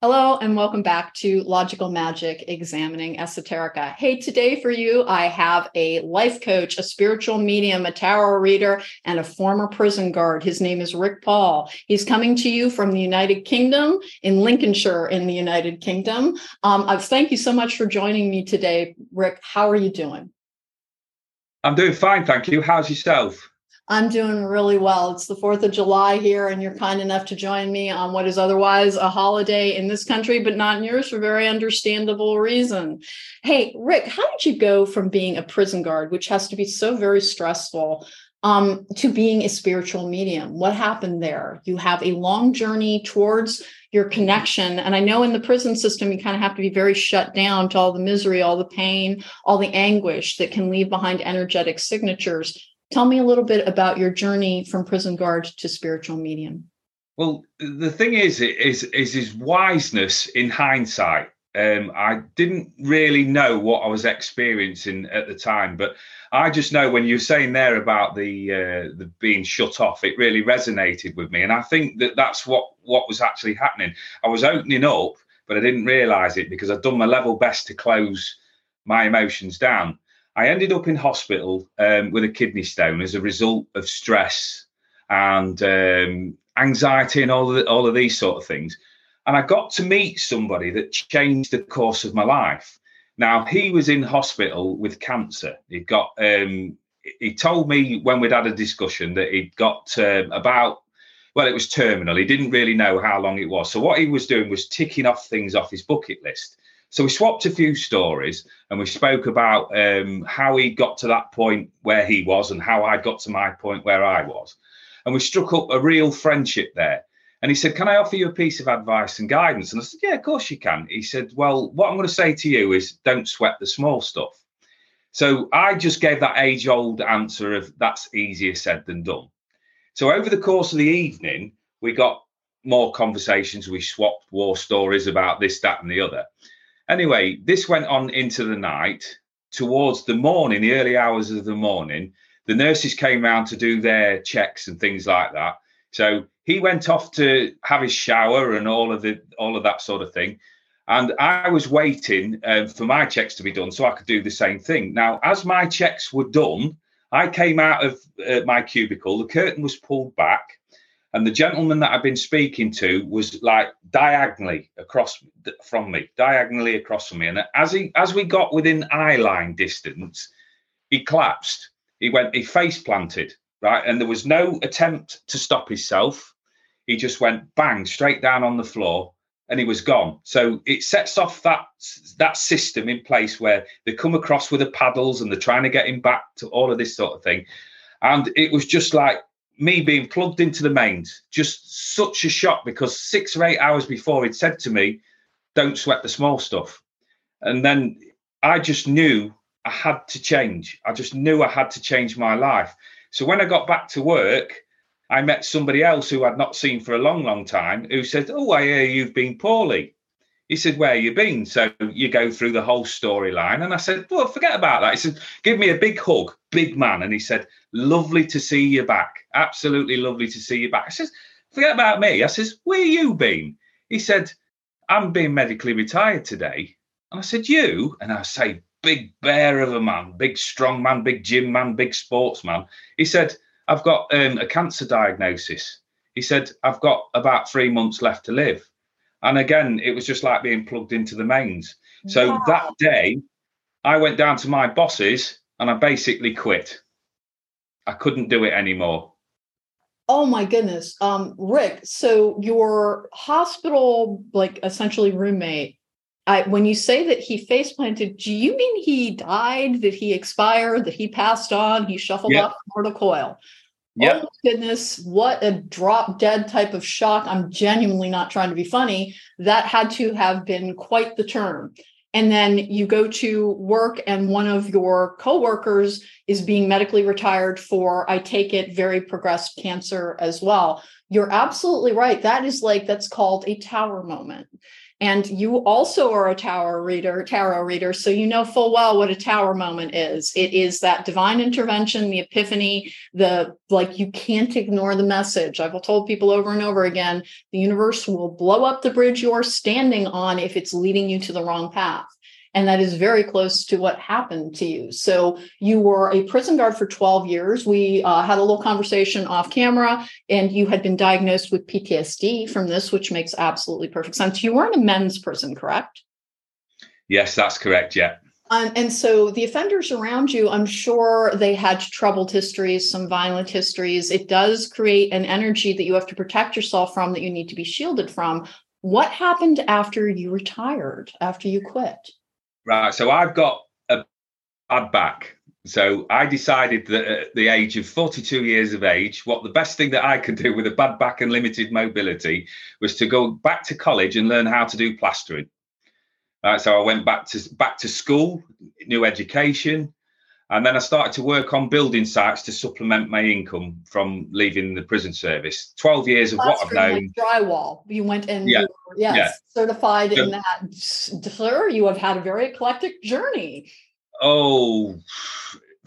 Hello, and welcome back to Logical Magic Examining Esoterica. Hey, today for you, I have a life coach, a spiritual medium, a tarot reader, and a former prison guard. His name is Rick Paul. He's coming to you from the United Kingdom in Lincolnshire, in the United Kingdom. Um, thank you so much for joining me today, Rick. How are you doing? I'm doing fine, thank you. How's yourself? I'm doing really well. It's the 4th of July here, and you're kind enough to join me on what is otherwise a holiday in this country, but not in yours for very understandable reason. Hey, Rick, how did you go from being a prison guard, which has to be so very stressful, um, to being a spiritual medium? What happened there? You have a long journey towards your connection. And I know in the prison system, you kind of have to be very shut down to all the misery, all the pain, all the anguish that can leave behind energetic signatures Tell me a little bit about your journey from prison guard to spiritual medium. Well, the thing is, is is his wiseness in hindsight. Um, I didn't really know what I was experiencing at the time, but I just know when you're saying there about the uh, the being shut off, it really resonated with me, and I think that that's what what was actually happening. I was opening up, but I didn't realise it because I'd done my level best to close my emotions down. I ended up in hospital um, with a kidney stone as a result of stress and um, anxiety and all of, all of these sort of things. And I got to meet somebody that changed the course of my life. Now he was in hospital with cancer. He'd got. Um, he told me when we'd had a discussion that he'd got um, about. Well, it was terminal. He didn't really know how long it was. So what he was doing was ticking off things off his bucket list. So we swapped a few stories and we spoke about um, how he got to that point where he was and how I got to my point where I was. And we struck up a real friendship there. And he said, Can I offer you a piece of advice and guidance? And I said, Yeah, of course you can. He said, Well, what I'm going to say to you is don't sweat the small stuff. So I just gave that age old answer of that's easier said than done. So over the course of the evening, we got more conversations. We swapped war stories about this, that, and the other. Anyway, this went on into the night. Towards the morning, the early hours of the morning, the nurses came round to do their checks and things like that. So he went off to have his shower and all of the all of that sort of thing. And I was waiting um, for my checks to be done so I could do the same thing. Now, as my checks were done, I came out of uh, my cubicle. The curtain was pulled back, and the gentleman that I've been speaking to was like diagonally across from me, diagonally across from me. And as he as we got within eye line distance, he collapsed. He went, he face planted, right? And there was no attempt to stop himself. He just went bang straight down on the floor and he was gone. So it sets off that that system in place where they come across with the paddles and they're trying to get him back to all of this sort of thing. And it was just like me being plugged into the mains, just such a shock because six or eight hours before he'd said to me, Don't sweat the small stuff. And then I just knew I had to change. I just knew I had to change my life. So when I got back to work, I met somebody else who I'd not seen for a long, long time who said, Oh, I hear you've been poorly. He said, Where you been? So you go through the whole storyline. And I said, Well, forget about that. He said, Give me a big hug, big man. And he said, Lovely to see you back. Absolutely lovely to see you back. I says, Forget about me. I says, Where you been? He said, I'm being medically retired today. And I said, You? And I say, Big bear of a man, big strong man, big gym man, big sportsman. He said, I've got um, a cancer diagnosis. He said, I've got about three months left to live. And again, it was just like being plugged into the mains. So wow. that day, I went down to my bosses and I basically quit. I couldn't do it anymore. Oh my goodness. Um, Rick, so your hospital, like essentially roommate, I, when you say that he face planted, do you mean he died, that he expired, that he passed on, he shuffled yep. off mortal coil? Yep. Oh my goodness, what a drop dead type of shock. I'm genuinely not trying to be funny. That had to have been quite the term. And then you go to work, and one of your coworkers is being medically retired for, I take it, very progressed cancer as well. You're absolutely right. That is like, that's called a tower moment. And you also are a tower reader, tarot reader. So you know full well what a tower moment is. It is that divine intervention, the epiphany, the like you can't ignore the message. I've told people over and over again, the universe will blow up the bridge you're standing on if it's leading you to the wrong path. And that is very close to what happened to you. So you were a prison guard for 12 years. We uh, had a little conversation off camera, and you had been diagnosed with PTSD from this, which makes absolutely perfect sense. You were in a men's prison, correct? Yes, that's correct. Yeah. Um, and so the offenders around you, I'm sure they had troubled histories, some violent histories. It does create an energy that you have to protect yourself from, that you need to be shielded from. What happened after you retired, after you quit? Right. So I've got a bad back. So I decided that at the age of 42 years of age, what the best thing that I could do with a bad back and limited mobility was to go back to college and learn how to do plastering. Right, so I went back to back to school, new education, and then I started to work on building sites to supplement my income from leaving the prison service. 12 years of what I've known. Like drywall. You went and yeah. Were, yes, yeah. certified so, in that. Sir, you have had a very eclectic journey. Oh,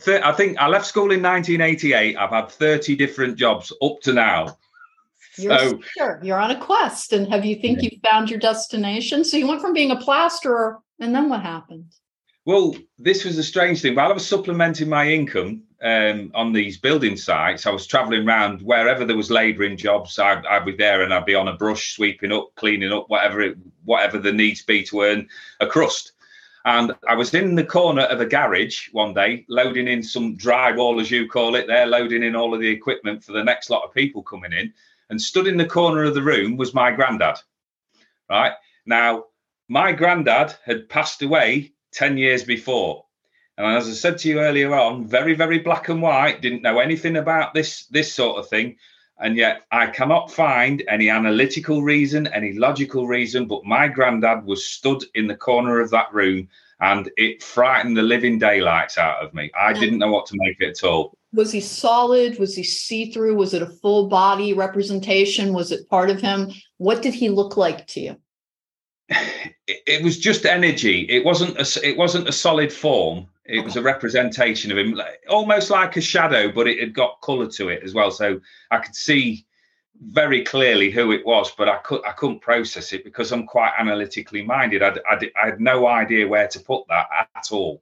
I think I left school in 1988. I've had 30 different jobs up to now. You're so, sure. You're on a quest. And have you think yeah. you found your destination? So you went from being a plasterer and then what happened? Well, this was a strange thing. While I was supplementing my income um, on these building sites, I was traveling around wherever there was labouring jobs. I'd, I'd, be there and I'd be on a brush, sweeping up, cleaning up, whatever it, whatever the needs be to earn a crust. And I was in the corner of a garage one day, loading in some drywall, as you call it. There, loading in all of the equipment for the next lot of people coming in. And stood in the corner of the room was my granddad. Right now, my granddad had passed away 10 years before. And as I said to you earlier on, very, very black and white, didn't know anything about this, this sort of thing. And yet I cannot find any analytical reason, any logical reason, but my granddad was stood in the corner of that room and it frightened the living daylights out of me. I didn't know what to make it at all. Was he solid? Was he see through? Was it a full body representation? Was it part of him? What did he look like to you? It, was just energy. It wasn't a, it wasn't a solid form. It was a representation of him, almost like a shadow, but it had got colour to it as well. So I could see very clearly who it was, but I could I couldn't process it because I'm quite analytically minded. I, I, I had no idea where to put that at all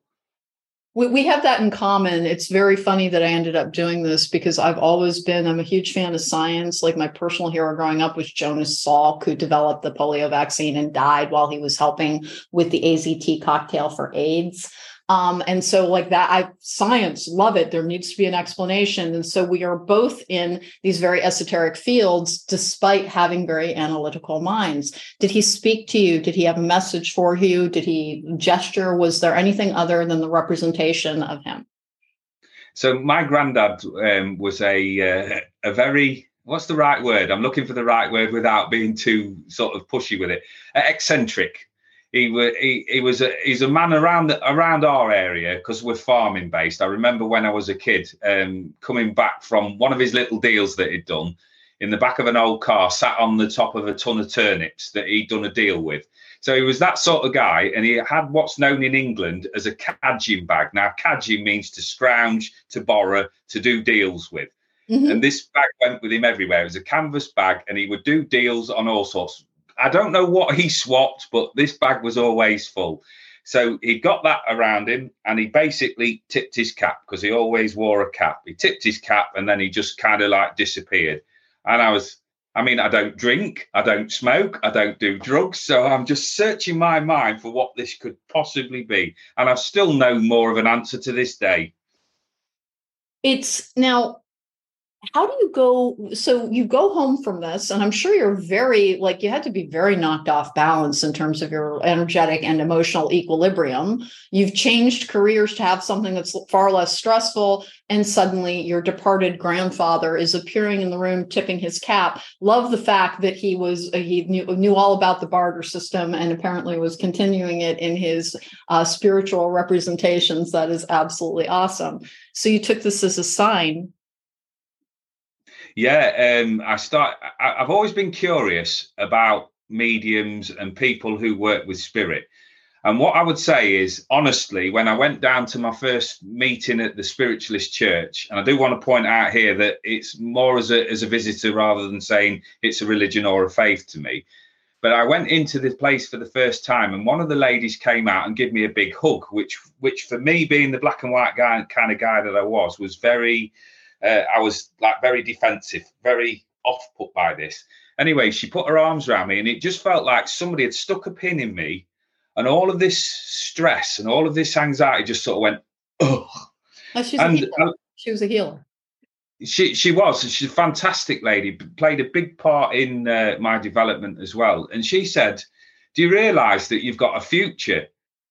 we, we have that in common. It's very funny that I ended up doing this because I've always been, I'm a huge fan of science. Like my personal hero growing up was Jonas Salk, who developed the polio vaccine and died while he was helping with the AZT cocktail for AIDS. Um, and so, like that, I science love it. There needs to be an explanation. And so, we are both in these very esoteric fields, despite having very analytical minds. Did he speak to you? Did he have a message for you? Did he gesture? Was there anything other than the representation of him? So, my granddad um, was a uh, a very what's the right word? I'm looking for the right word without being too sort of pushy with it. Uh, eccentric he was he, he was a he's a man around the, around our area because we're farming based. I remember when I was a kid, um, coming back from one of his little deals that he'd done in the back of an old car, sat on the top of a ton of turnips that he'd done a deal with. So he was that sort of guy, and he had what's known in England as a cadging bag. Now, cadging means to scrounge, to borrow, to do deals with. Mm-hmm. And this bag went with him everywhere. It was a canvas bag, and he would do deals on all sorts I don't know what he swapped, but this bag was always full. So he got that around him and he basically tipped his cap because he always wore a cap. He tipped his cap and then he just kind of like disappeared. And I was, I mean, I don't drink, I don't smoke, I don't do drugs. So I'm just searching my mind for what this could possibly be. And I've still no more of an answer to this day. It's now how do you go so you go home from this and i'm sure you're very like you had to be very knocked off balance in terms of your energetic and emotional equilibrium. You've changed careers to have something that's far less stressful and suddenly your departed grandfather is appearing in the room tipping his cap. Love the fact that he was he knew, knew all about the barter system and apparently was continuing it in his uh, spiritual representations. That is absolutely awesome. So you took this as a sign yeah, um, I start. I, have always been curious about mediums and people who work with spirit. And what I would say is, honestly, when I went down to my first meeting at the Spiritualist Church, and I do want to point out here that it's more as a, as a visitor rather than saying it's a religion or a faith to me. But I went into this place for the first time, and one of the ladies came out and gave me a big hug, which, which for me, being the black and white guy kind of guy that I was, was very, uh, I was like very defensive, very off put by this. Anyway, she put her arms around me, and it just felt like somebody had stuck a pin in me and all of this stress and all of this anxiety just sort of went, oh. she's and, a uh, she was a healer. She she was. She's a fantastic lady. Played a big part in uh, my development as well. And she said, "Do you realise that you've got a future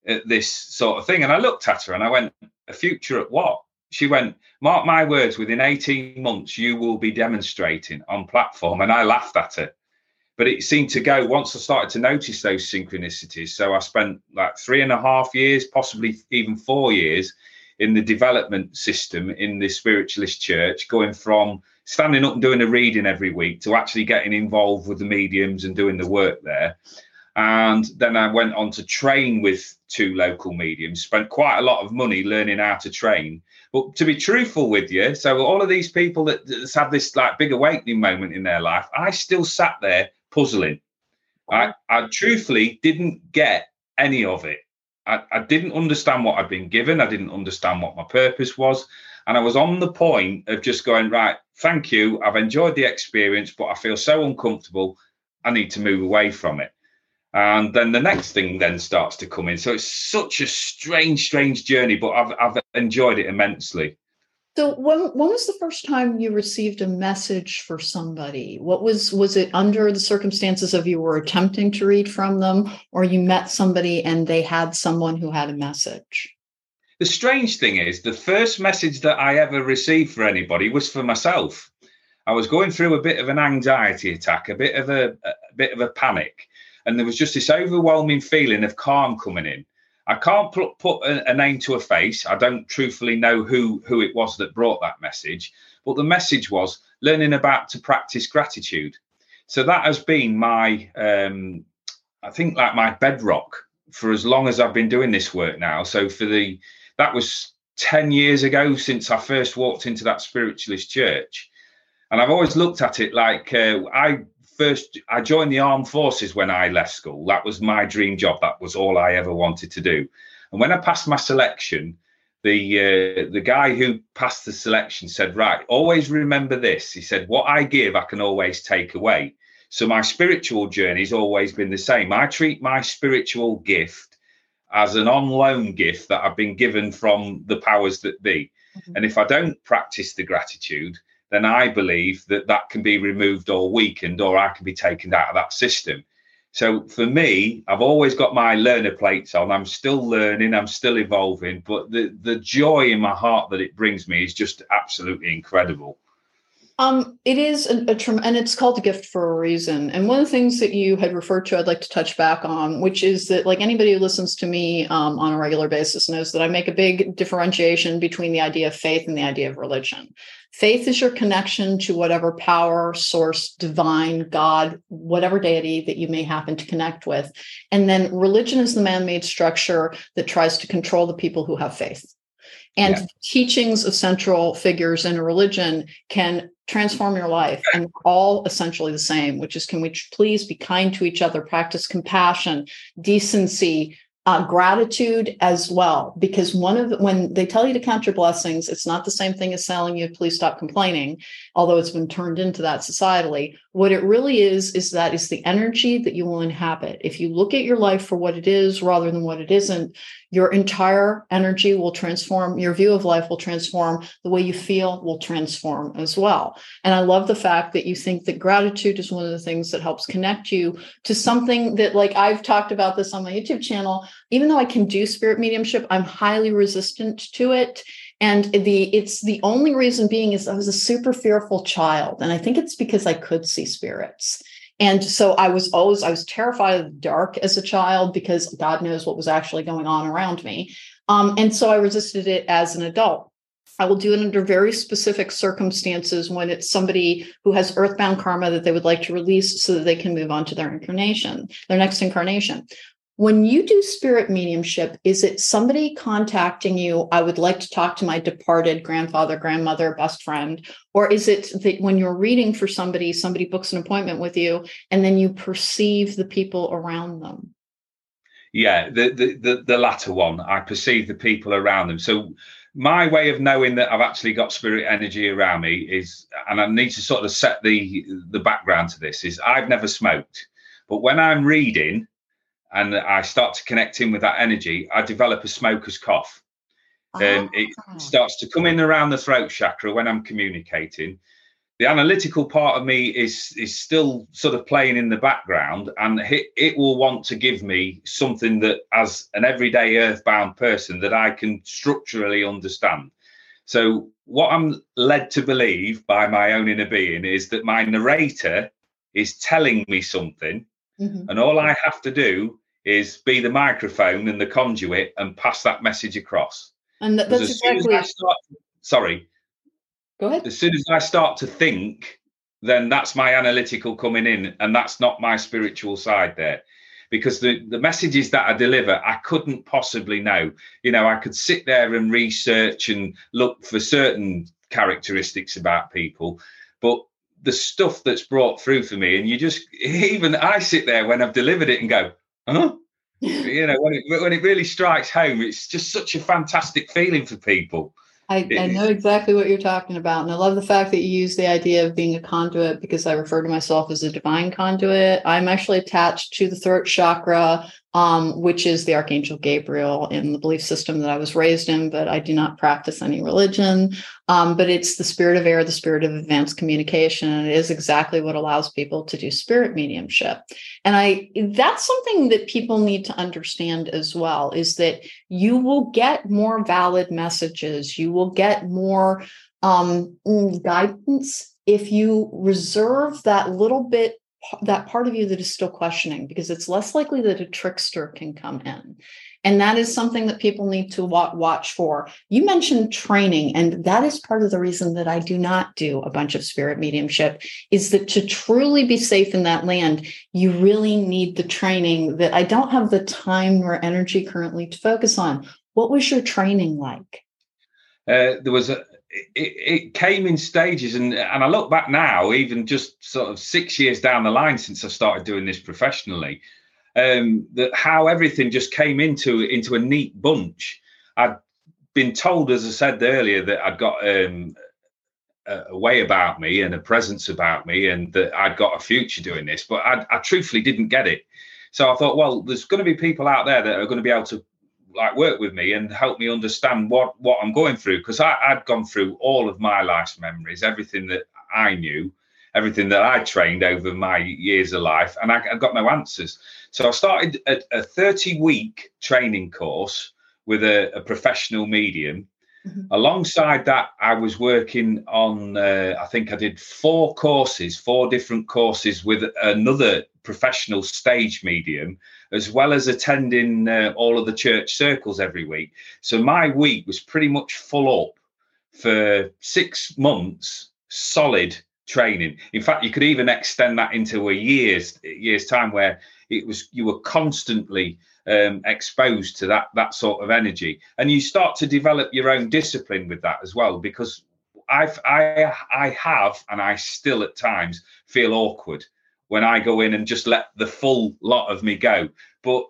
at this sort of thing?" And I looked at her and I went, "A future at what?" She went, "Mark my words. Within eighteen months, you will be demonstrating on platform." And I laughed at it. but it seemed to go once I started to notice those synchronicities. So I spent like three and a half years, possibly even four years, in the development system in the spiritualist church, going from standing up and doing a reading every week to actually getting involved with the mediums and doing the work there. And then I went on to train with two local mediums, spent quite a lot of money learning how to train. But to be truthful with you, so all of these people that, that's had this like big awakening moment in their life, I still sat there puzzling. I, I truthfully didn't get any of it. I, I didn't understand what I'd been given. I didn't understand what my purpose was. And I was on the point of just going, right, thank you. I've enjoyed the experience, but I feel so uncomfortable. I need to move away from it. And then the next thing then starts to come in. So it's such a strange, strange journey, but I've, I've enjoyed it immensely. So when when was the first time you received a message for somebody? What was was it under the circumstances of you were attempting to read from them or you met somebody and they had someone who had a message? The strange thing is the first message that I ever received for anybody was for myself. I was going through a bit of an anxiety attack, a bit of a, a bit of a panic, and there was just this overwhelming feeling of calm coming in. I can't put, put a, a, name to a face. I don't truthfully know who who it was that brought that message, but the message was learning about to practice gratitude. So that has been my, um, I think, like my bedrock for as long as I've been doing this work now. So for the that was ten years ago since I first walked into that spiritualist church, and I've always looked at it like uh, I first I joined the armed forces when I left school. That was my dream job. That was all I ever wanted to do. And when I passed my selection, the uh, the guy who passed the selection said, "Right, always remember this." He said, "What I give, I can always take away." So my spiritual journey's always been the same. I treat my spiritual gift as an on loan gift that I've been given from the powers that be. Mm-hmm. And if I don't practice the gratitude, then I believe that that can be removed or weakened, or I can be taken out of that system. So for me, I've always got my learner plates on. I'm still learning, I'm still evolving, but the the joy in my heart that it brings me is just absolutely incredible. Um, it is a, a and it's called a gift for a reason. And one of the things that you had referred to, I'd like to touch back on, which is that like anybody who listens to me um, on a regular basis knows that I make a big differentiation between the idea of faith and the idea of religion. Faith is your connection to whatever power, source, divine, God, whatever deity that you may happen to connect with. And then religion is the man made structure that tries to control the people who have faith. And yeah. teachings of central figures in a religion can transform your life and all essentially the same, which is can we please be kind to each other, practice compassion, decency, uh, gratitude as well? Because one of the, when they tell you to count your blessings it's not the same thing as telling you please stop complaining although it's been turned into that societally what it really is is that is the energy that you will inhabit. If you look at your life for what it is rather than what it isn't your entire energy will transform your view of life will transform the way you feel will transform as well. And i love the fact that you think that gratitude is one of the things that helps connect you to something that like i've talked about this on my youtube channel. Even though I can do spirit mediumship, I'm highly resistant to it. And the it's the only reason being is I was a super fearful child. And I think it's because I could see spirits. And so I was always, I was terrified of the dark as a child because God knows what was actually going on around me. Um, and so I resisted it as an adult. I will do it under very specific circumstances when it's somebody who has earthbound karma that they would like to release so that they can move on to their incarnation, their next incarnation. When you do spirit mediumship, is it somebody contacting you? I would like to talk to my departed grandfather, grandmother, best friend. Or is it that when you're reading for somebody, somebody books an appointment with you and then you perceive the people around them? Yeah, the, the, the, the latter one. I perceive the people around them. So my way of knowing that I've actually got spirit energy around me is, and I need to sort of set the the background to this, is I've never smoked. But when I'm reading, and I start to connect in with that energy, I develop a smoker's cough. Um, it ah. starts to come in around the throat chakra when I'm communicating. The analytical part of me is is still sort of playing in the background, and it, it will want to give me something that, as an everyday earthbound person, that I can structurally understand. So, what I'm led to believe by my own inner being is that my narrator is telling me something Mm-hmm. And all I have to do is be the microphone and the conduit and pass that message across. And that's exactly. Start, sorry. Go ahead. As soon as I start to think, then that's my analytical coming in, and that's not my spiritual side there. Because the, the messages that I deliver, I couldn't possibly know. You know, I could sit there and research and look for certain characteristics about people, but the stuff that's brought through for me, and you just even I sit there when I've delivered it and go, huh? you know, when it when it really strikes home, it's just such a fantastic feeling for people. I, I, know exactly what you're talking about. And I love the fact that you use the idea of being a conduit because I refer to myself as a divine conduit. I'm actually attached to the throat chakra um, which is the Archangel Gabriel in the belief system that I was raised in, but I do not practice any religion. Um, but it's the spirit of air, the spirit of advanced communication, and it is exactly what allows people to do spirit mediumship. And I that's something that people need to understand as well is that you will get more valid messages, you will get more um, guidance if you reserve that little bit that part of you that is still questioning because it's less likely that a trickster can come in. And that is something that people need to watch for. You mentioned training and that is part of the reason that i do not do a bunch of spirit mediumship is that to truly be safe in that land you really need the training that i don't have the time or energy currently to focus on. What was your training like? Uh, there was a it, it, came in stages and and I look back now, even just sort of six years down the line since I started doing this professionally, um, that how everything just came into into a neat bunch. I'd been told, as I said earlier, that I'd got um, a, way about me and a presence about me, and that I'd got a future doing this. But I, I truthfully didn't get it. So I thought, well, there's going to be people out there that are going to be able to like work with me and help me understand what what I'm going through because I'd gone through all of my life's memories, everything that I knew, everything that I trained over my years of life, and I, I got no answers. So I started a, a 30 week training course with a, a professional medium. Mm-hmm. Alongside that, I was working on, uh, I think I did four courses, four different courses with another professional stage medium as well as attending uh, all of the church circles every week. So my week was pretty much full up for six months, solid training. In fact, you could even extend that into a year's year's time where it was you were constantly um, exposed to that that sort of energy, and you start to develop your own discipline with that as well. Because I've I I have and I still at times feel awkward when I go in and just let the full lot of me go. But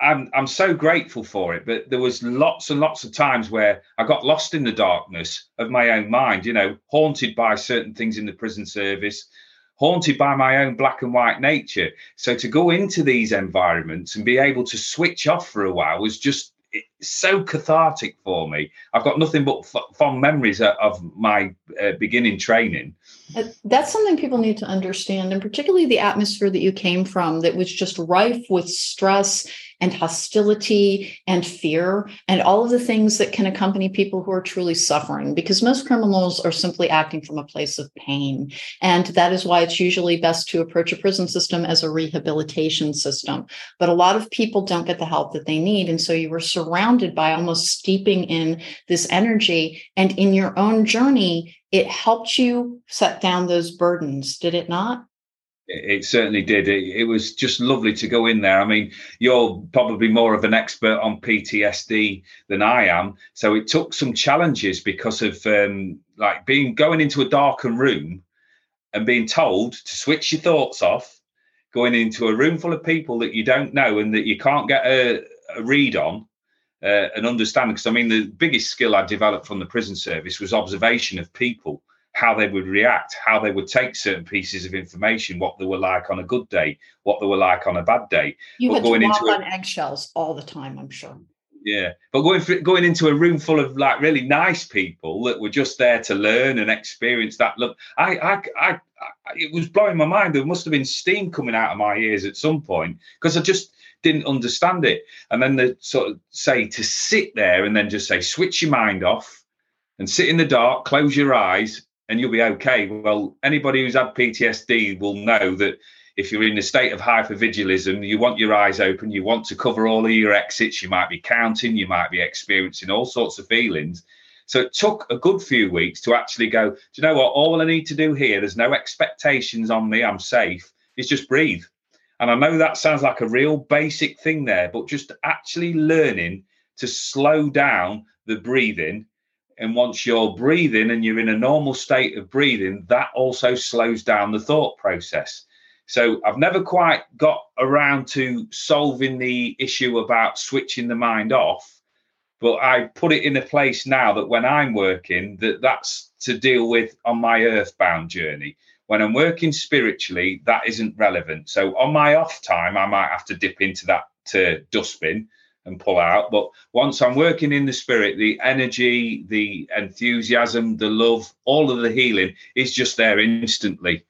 I'm I'm so grateful for it. But there was lots and lots of times where I got lost in the darkness of my own mind, you know, haunted by certain things in the prison service, haunted by my own black and white nature. So to go into these environments and be able to switch off for a while was just so cathartic for me. I've got nothing but fond memories of my uh, beginning training. Uh, that's something people need to understand, and particularly the atmosphere that you came from that was just rife with stress and hostility and fear and all of the things that can accompany people who are truly suffering because most criminals are simply acting from a place of pain. And that is why it's usually best to approach a prison system as a rehabilitation system. But a lot of people don't get the help that they need. And so you were surrounded by almost steeping in this energy. And in your own journey, it helped you set down those burdens, did it not? It certainly did. It, it, was just lovely to go in there. I mean, you're probably more of an expert on PTSD than I am. So it took some challenges because of um, like being going into a darkened room and being told to switch your thoughts off, going into a room full of people that you don't know and that you can't get a, a read on uh, and understand. Because I mean, the biggest skill I developed from the prison service was observation of people how they would react, how they would take certain pieces of information, what they were like on a good day, what they were like on a bad day. You but had going to walk into on a, eggshells all the time, I'm sure. Yeah, but going for, going into a room full of like really nice people that were just there to learn and experience that love, I, I, I, I it was blowing my mind. There must have been steam coming out of my ears at some point because I just didn't understand it. And then they sort of say to sit there and then just say switch your mind off and sit in the dark, close your eyes, and you'll be okay. Well, anybody who's had PTSD will know that if you're in a state of hypervigilism, you want your eyes open, you want to cover all of your exits, you might be counting, you might be experiencing all sorts of feelings. So it took a good few weeks to actually go, do you know what? All I need to do here, there's no expectations on me, I'm safe, is just breathe. And I know that sounds like a real basic thing there, but just actually learning to slow down the breathing and once you're breathing and you're in a normal state of breathing, that also slows down the thought process. So I've never quite got around to solving the issue about switching the mind off, but I put it in a place now that when I'm working, that that's to deal with on my earthbound journey. When I'm working spiritually, that isn't relevant. So on my off time, I might have to dip into that to dustbin and pull out. But once I'm working in the spirit, the energy, the enthusiasm, the love, all of the healing is just there instantly.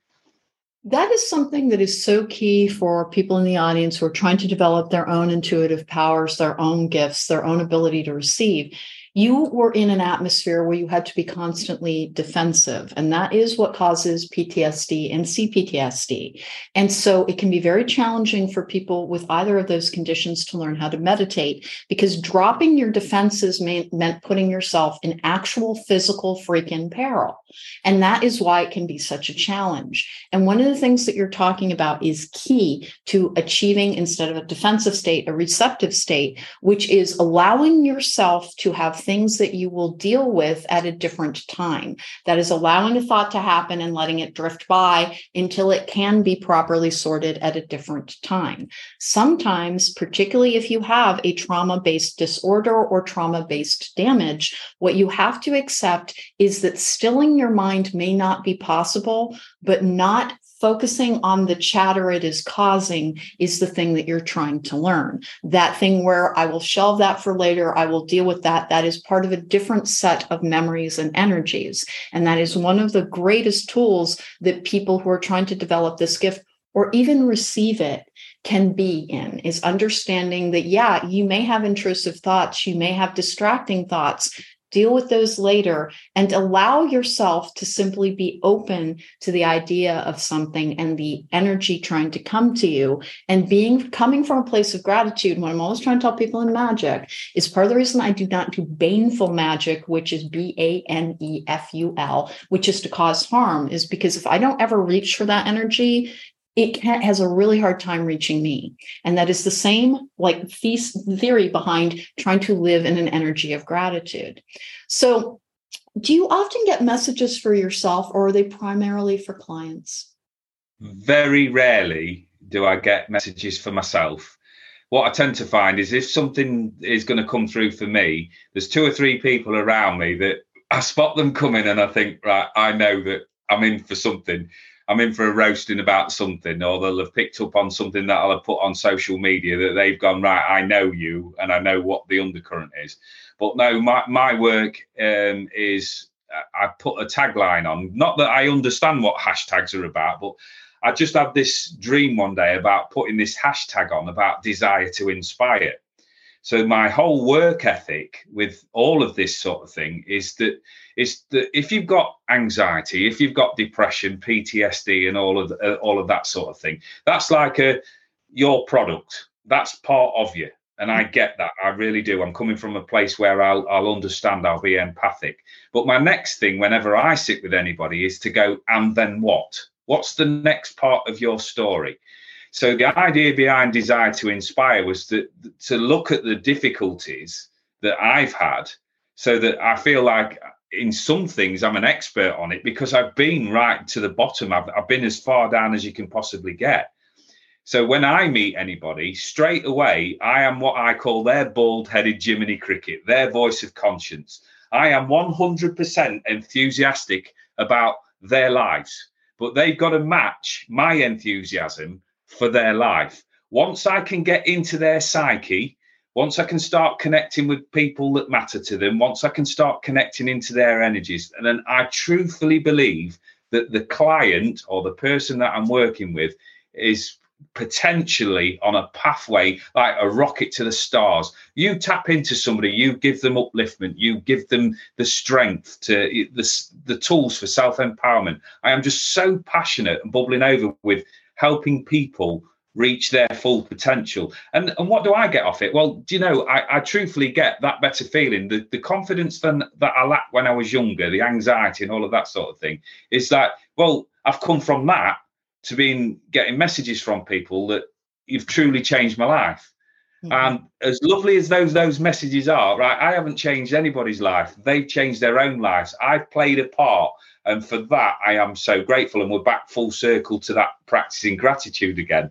That is something that is so key for people in the audience who are trying to develop their own intuitive powers, their own gifts, their own ability to receive you were in an atmosphere where you had to be constantly defensive. And that is what causes PTSD and CPTSD. And so it can be very challenging for people with either of those conditions to learn how to meditate because dropping your defenses may, meant putting yourself in actual physical freaking peril. And that is why it can be such a challenge. And one of the things that you're talking about is key to achieving, instead of a defensive state, a receptive state, which is allowing yourself to have things that you will deal with at a different time. That is allowing a thought to happen and letting it drift by until it can be properly sorted at a different time. Sometimes, particularly if you have a trauma based disorder or trauma based damage, what you have to accept is that stilling your mind may not be possible, but not focusing on the chatter it is causing is the thing that you're trying to learn. That thing where I will shelve that for later, I will deal with that. That is part of a different set of memories and energies. And that is one of the greatest tools that people who are trying to develop this gift or even receive it can be in is understanding that yeah you may have intrusive thoughts you may have distracting thoughts deal with those later and allow yourself to simply be open to the idea of something and the energy trying to come to you. And being coming from a place of gratitude what i'm always trying to tell people in magic is part of the reason i do not do baneful magic which is b-a-n-e-f-u-l which is to cause harm is because if i don't ever reach for that energy it has a really hard time reaching me. And that is the same like theory behind trying to live in an energy of gratitude. So, do you often get messages for yourself or are they primarily for clients? Very rarely do I get messages for myself. What I tend to find is if something is going to come through for me, there's two or three people around me that I spot them coming and I think, right, I know that I'm in for something I'm in for a roasting about something, or they'll have picked up on something that I'll have put on social media that they've gone right. I know you, and I know what the undercurrent is. But no, my my work um, is I put a tagline on. Not that I understand what hashtags are about, but I just had this dream one day about putting this hashtag on about desire to inspire. So my whole work ethic with all of this sort of thing is that is that if you've got anxiety, if you've got depression, PTSD, and all of uh, all of that sort of thing, that's like a your product. That's part of you, and I get that. I really do. I'm coming from a place where I'll I'll understand. I'll be empathic. But my next thing, whenever I sit with anybody, is to go and then what? What's the next part of your story? So the idea behind Desire to Inspire was to, to look at the difficulties that I've had so that I feel like in some things I'm an expert on it because I've been right to the bottom. I've, I've been as far down as you can possibly get. So when I meet anybody, straight away, I am what I call their bald headed Jiminy Cricket, their voice of conscience. I am 100% enthusiastic about their lives, but they've got to match my enthusiasm for their life. Once I can get into their psyche, once I can start connecting with people that matter to them, once I can start connecting into their energies, and then I truthfully believe that the client or the person that I'm working with is potentially on a pathway like a rocket to the stars. You tap into somebody, you give them upliftment, you give them the strength to the, the tools for self empowerment. I am just so passionate and bubbling over with helping people reach their full potential. And and what do I get off it? Well, do you know, I, I truthfully get that better feeling. The the confidence than that I lacked when I was younger, the anxiety and all of that sort of thing, is that well, I've come from that to being getting messages from people that you've truly changed my life. Mm-hmm. And as lovely as those those messages are, right, I haven't changed anybody's life. They've changed their own lives. I've played a part and for that, I am so grateful. And we're back full circle to that practicing gratitude again.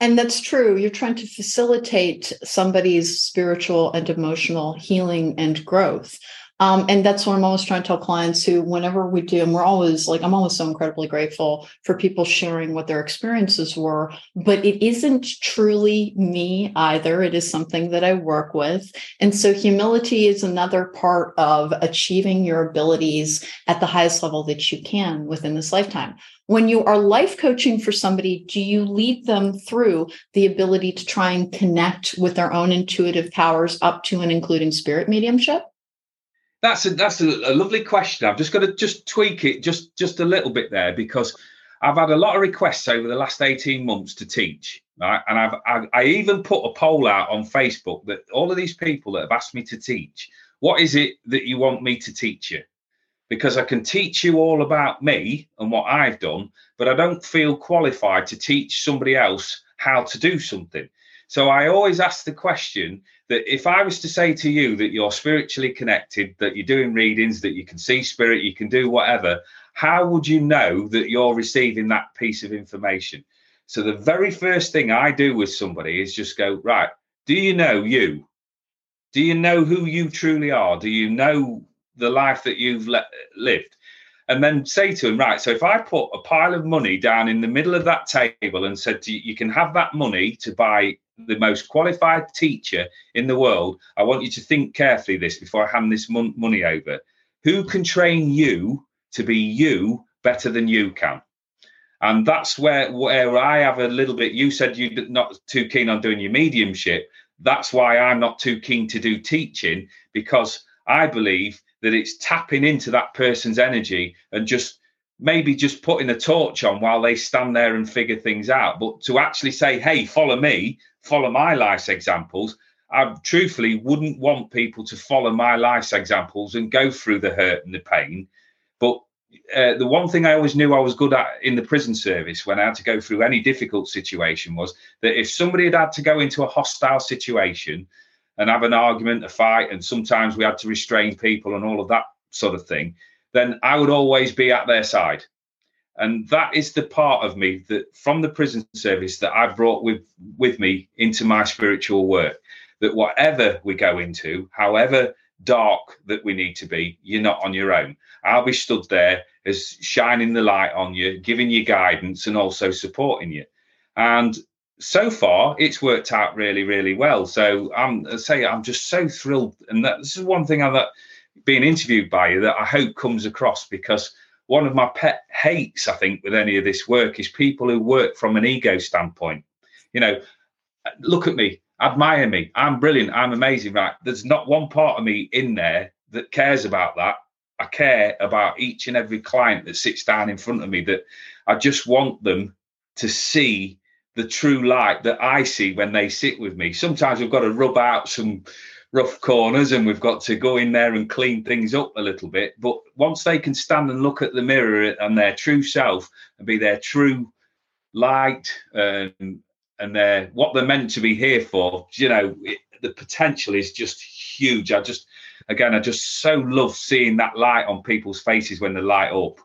And that's true. You're trying to facilitate somebody's spiritual and emotional healing and growth. Um, and that's what I'm always trying to tell clients who, whenever we do, and we're always like, I'm always so incredibly grateful for people sharing what their experiences were, but it isn't truly me either. It is something that I work with. And so humility is another part of achieving your abilities at the highest level that you can within this lifetime. When you are life coaching for somebody, do you lead them through the ability to try and connect with their own intuitive powers up to and including spirit mediumship? That's a that's a, a lovely question. I've just got to just tweak it just just a little bit there because I've had a lot of requests over the last 18 months to teach. Right? And I've I, I even put a poll out on Facebook that all of these people that have asked me to teach, what is it that you want me to teach you? Because I can teach you all about me and what I've done, but I don't feel qualified to teach somebody else how to do something. So I always ask the question that if I was to say to you that you're spiritually connected, that you're doing readings, that you can see spirit, you can do whatever, how would you know that you're receiving that piece of information? So the very first thing I do with somebody is just go, right, do you know you? Do you know who you truly are? Do you know the life that you've le- lived? and then say to him, right, so if I put a pile of money down in the middle of that table and said you, you can have that money to buy the most qualified teacher in the world, I want you to think carefully this before I hand this mon- money over. Who can train you to be you better than you can? And that's where where I have a little bit. You said you're not too keen on doing your mediumship. That's why I'm not too keen to do teaching because I believe that it's tapping into that person's energy and just maybe just putting a torch on while they stand there and figure things out. But to actually say, hey, follow me, follow my life's examples, I truthfully wouldn't want people to follow my life's examples and go through the hurt and the pain. But uh, the one thing I always knew I was good at in the prison service when I had to go through any difficult situation was that if somebody had had to go into a hostile situation and have an argument, a fight, and sometimes we had to restrain people and all of that sort of thing, then I would always be at their side. And that is the part of me that from the prison service that I've brought with, with me into my spiritual work. That whatever we go into, however dark that we need to be, you're not on your own. I'll be stood there as shining the light on you, giving you guidance and also supporting you. And so far it's worked out really really well so i'm I say i'm just so thrilled and that this is one thing i that uh, being interviewed by you that i hope comes across because one of my pet hates, I think, with any of this work is people who work from an ego standpoint. You know, look at me, admire me, I'm brilliant, I'm amazing, right? There's not one part of me in there that cares about that. I care about each and every client that sits down in front of me, that I just want them to see the true light that I see when they sit with me. Sometimes we've got to rub out some rough corners and we've got to go in there and clean things up a little bit. But once they can stand and look at the mirror and their true self and be their true light um, and their what they're meant to be here for, you know, it, the potential is just huge. I just, again, I just so love seeing that light on people's faces when they light up.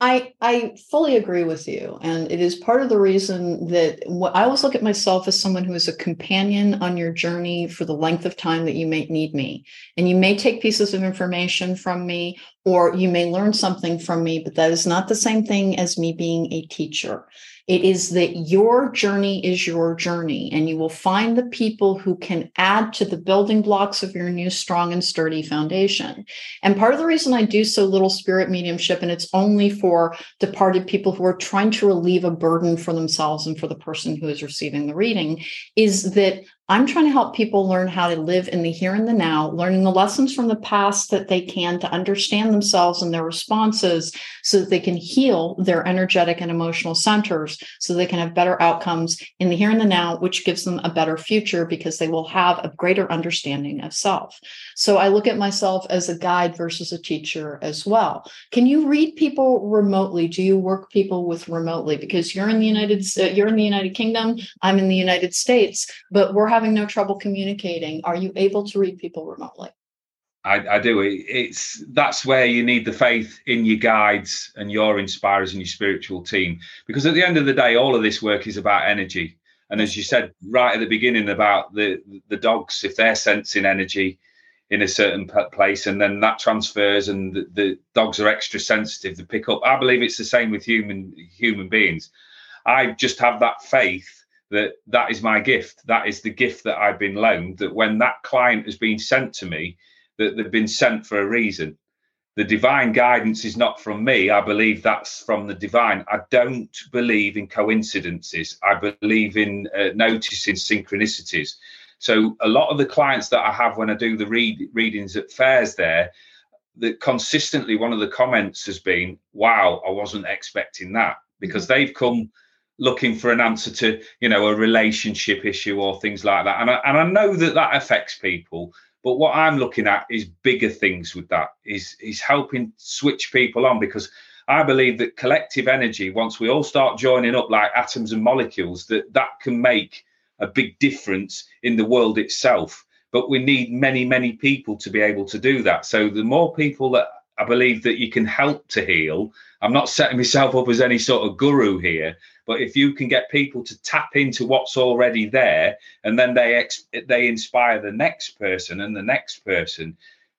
I I fully agree with you, and it is part of the reason that I always look at myself as someone who is a companion on your journey for the length of time that you may need me. And you may take pieces of information from me, or you may learn something from me, but that is not the same thing as me being a teacher. It is that your journey is your journey, and you will find the people who can add to the building blocks of your new strong and sturdy foundation. And part of the reason I do so little spirit mediumship, and it's only for departed people who are trying to relieve a burden for themselves and for the person who is receiving the reading, is that I'm trying to help people learn how to live in the here and the now, learning the lessons from the past that they can to understand themselves and their responses so that they can heal their energetic and emotional centers so they can have better outcomes in the here and the now, which gives them a better future because they will have a greater understanding of self. So I look at myself as a guide versus a teacher as well. Can you read people remotely? Do you work people with remotely? Because you're in the United you're in the United Kingdom, I'm in the United States, but we're having no trouble communicating. Are you able to read people remotely? I, I, do. It's that's where you need the faith in your guides and your inspirers and your spiritual team. Because at the end of the day, all of this work is about energy. And as you said right at the beginning about the the dogs, if they're sensing energy in a certain place, and then that transfers, and the, the dogs are extra sensitive to pick up. I believe it's the same with human human beings. I just have that faith that that is my gift. That is the gift that I've been loaned. That when that client has been sent to me, that they've been sent for a reason. The divine guidance is not from me. I believe that's from the divine. I don't believe in coincidences. I believe in uh, noticing synchronicities. So a lot of the clients that I have when I do the read readings at fairs there, that consistently one of the comments has been, "Wow, I wasn't expecting that," because mm-hmm. they've come looking for an answer to you know a relationship issue or things like that and I, and I know that that affects people but what I'm looking at is bigger things with that is is helping switch people on because I believe that collective energy once we all start joining up like atoms and molecules that that can make a big difference in the world itself but we need many many people to be able to do that so the more people that I believe that you can help to heal. I'm not setting myself up as any sort of guru here, but if you can get people to tap into what's already there, and then they ex- they inspire the next person and the next person,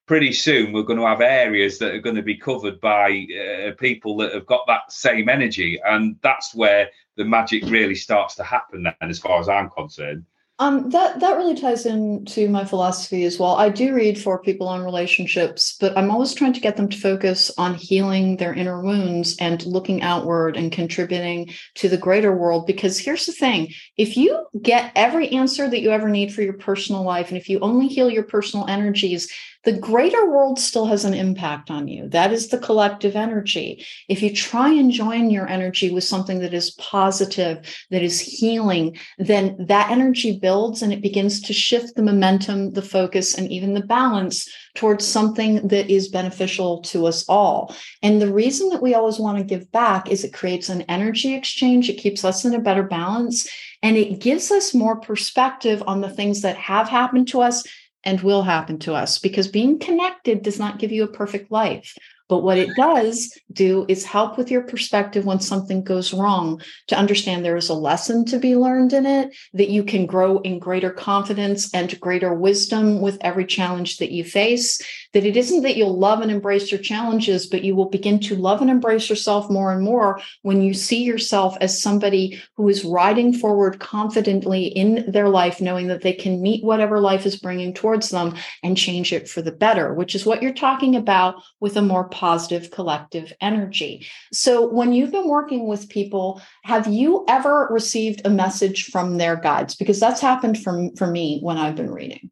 pretty soon we're going to have areas that are going to be covered by uh, people that have got that same energy, and that's where the magic really starts to happen. Then, as far as I'm concerned. Um, that that really ties into my philosophy as well. I do read for people on relationships, but I'm always trying to get them to focus on healing their inner wounds and looking outward and contributing to the greater world. Because here's the thing: if you get every answer that you ever need for your personal life, and if you only heal your personal energies, the greater world still has an impact on you. That is the collective energy. If you try and join your energy with something that is positive, that is healing, then that energy builds and it begins to shift the momentum, the focus, and even the balance towards something that is beneficial to us all. And the reason that we always want to give back is it creates an energy exchange, it keeps us in a better balance. And it gives us more perspective on the things that have happened to us and will happen to us because being connected does not give you a perfect life. But what it does do is help with your perspective when something goes wrong to understand there is a lesson to be learned in it, that you can grow in greater confidence and greater wisdom with every challenge that you face. That it isn't that you'll love and embrace your challenges, but you will begin to love and embrace yourself more and more when you see yourself as somebody who is riding forward confidently in their life, knowing that they can meet whatever life is bringing towards them and change it for the better, which is what you're talking about with a more positive collective energy. So, when you've been working with people, have you ever received a message from their guides? Because that's happened for, for me when I've been reading.